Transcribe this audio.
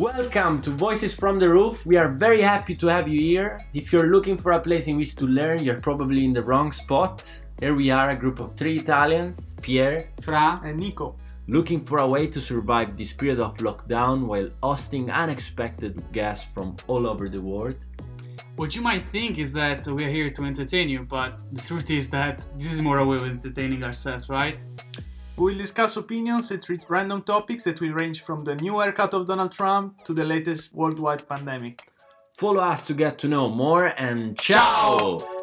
Welcome to Voices from the Roof. We are very happy to have you here. If you're looking for a place in which to learn, you're probably in the wrong spot. Here we are, a group of three Italians Pierre, Fra, and Nico. looking for a way to survive this period of lockdown while hosting unexpected guests from all over the world. What you might think is that we are here to entertain you, but the truth is that this is more a way of entertaining ourselves, right? We will discuss opinions and treat random topics that will range from the new haircut of Donald Trump to the latest worldwide pandemic. Follow us to get to know more and ciao. ciao!